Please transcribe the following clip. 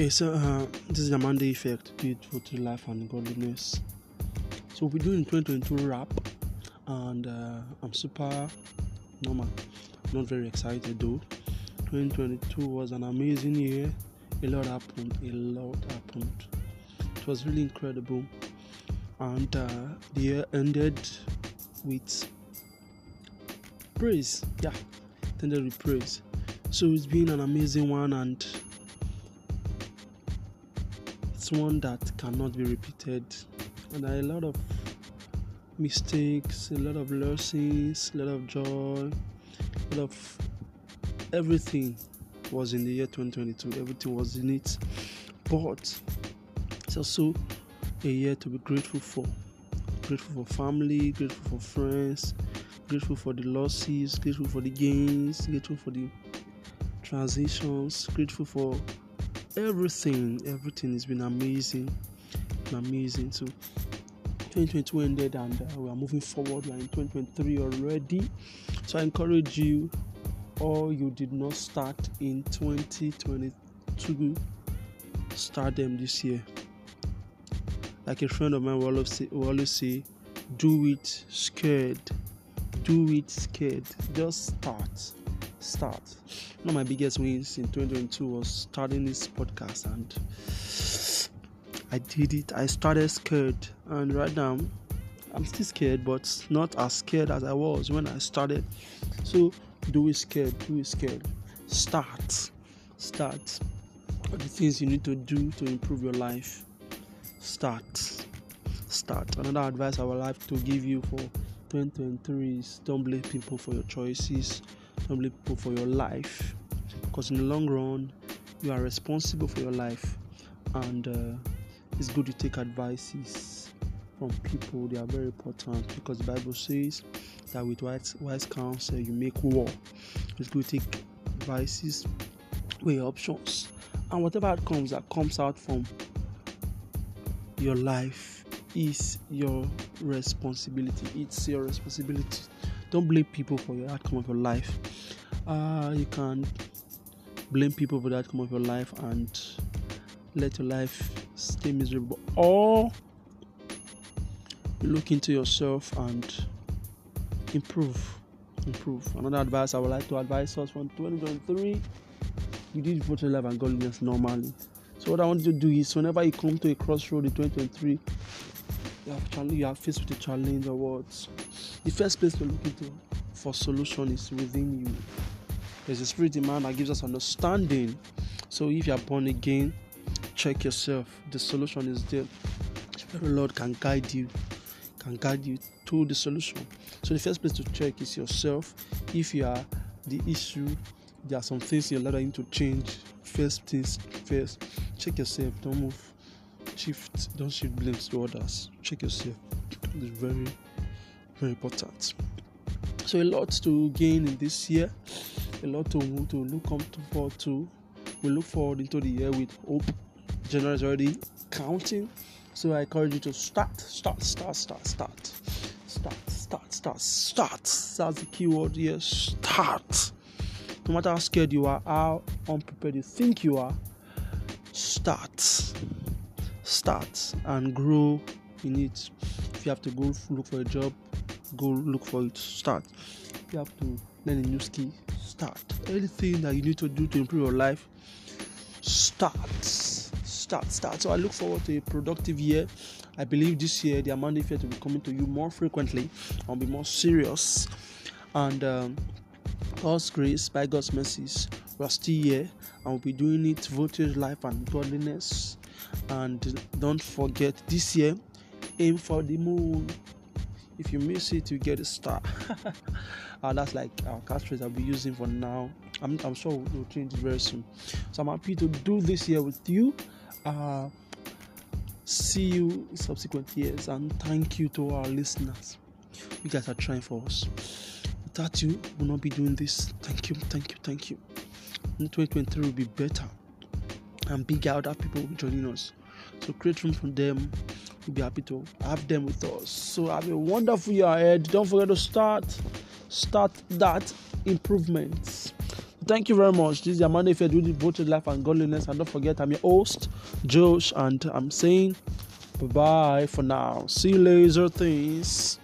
Okay, so uh, this is the Monday effect, beautiful to life and godliness. So we're doing 2022 wrap, and uh, I'm super normal, not very excited though. 2022 was an amazing year. A lot happened. A lot happened. It was really incredible, and uh, the year ended with praise. Yeah, it ended with praise. So it's been an amazing one, and one that cannot be repeated. And there are a lot of mistakes, a lot of losses, a lot of joy, a lot of everything was in the year 2022. Everything was in it. But it's also a year to be grateful for. Grateful for family, grateful for friends, grateful for the losses, grateful for the gains, grateful for the transitions, grateful for everything. Everything has been amazing. amazing. So 2022 ended and uh, we are moving forward. We are in 2023 already. So I encourage you, or you did not start in 2022, start them this year. Like a friend of mine will always say, will always say do it scared. Do it scared. Just start. Start. One of my biggest wins in 2022 was starting this podcast and I did it. I started scared, and right now I'm still scared, but not as scared as I was when I started. So do it scared, do it scared. Start, start. The things you need to do to improve your life? Start, start. Another advice I would like to give you for 2023 is don't blame people for your choices. People for your life, because in the long run, you are responsible for your life, and. Uh, it's good to take advices from people. They are very important because the bible says that with wise, wise counsel you make war. It's good to take advices weigh options. And whatever outcomes that comes out from your life is your responsibility. It's your responsibility don't blame people for your outcome of your life. Uh, you can't blame people for the outcome of your life and let your life stay miserable. Or look into yourself and improve improve. Another advice i would like to advise us from 2023 you did vote life and godliness normally. So what i want you to do is whenever you come to a crossroad in 2023 you challenge you are faced with a challenge or what the first place to look into for solution is within you there's a spirit in man that gives us understanding so if you are born again check yourself. The solution is there. The Lord can guide you, can guide you to the solution. So the first place to check is yourself. If you are the issue, there are some things you're allowing to change. First things first. Check yourself. Don't move. Shift. Don't shift blames to others. Check yourself. It's very, very important. So a lot to gain in this year. A lot to to look forward to. We look forward into the year with hope January is already counting. So I encourage you to start, start, start, start, start, start, start, start, start. That's the key word here. Start. No matter how scared you are, how unprepared you think you are, start. Start and grow in it. If you have to go look for a job, go look for it. Start. If you have to learn a new skill, start. Anything that you need to do to improve your life, start start, start. So I look forward to a productive year. I believe this year the Amanda Fair will be coming to you more frequently. I'll be more serious. And um, God's grace, by God's mercies, we are still here and we'll be doing it voltage, life, and godliness. And don't forget this year, aim for the moon. If you miss it, you get a star. uh, that's like our catchphrase I'll be using for now. I'm, I'm sure we'll change it very soon. So I'm happy to do this year with you uh, see you in subsequent years and thank you to our listeners. You guys are trying for us. Without you, we'll not be doing this. Thank you, thank you, thank you. In 2023 will be better and bigger. Other people joining us. So create room for them. We'll be happy to have them with us. So have a wonderful year ahead. Don't forget to start start that improvements thank you very much. This is your Monday Fed with devoted life and godliness. And don't forget, I'm your host, Josh, and I'm saying bye bye for now. See you later, things.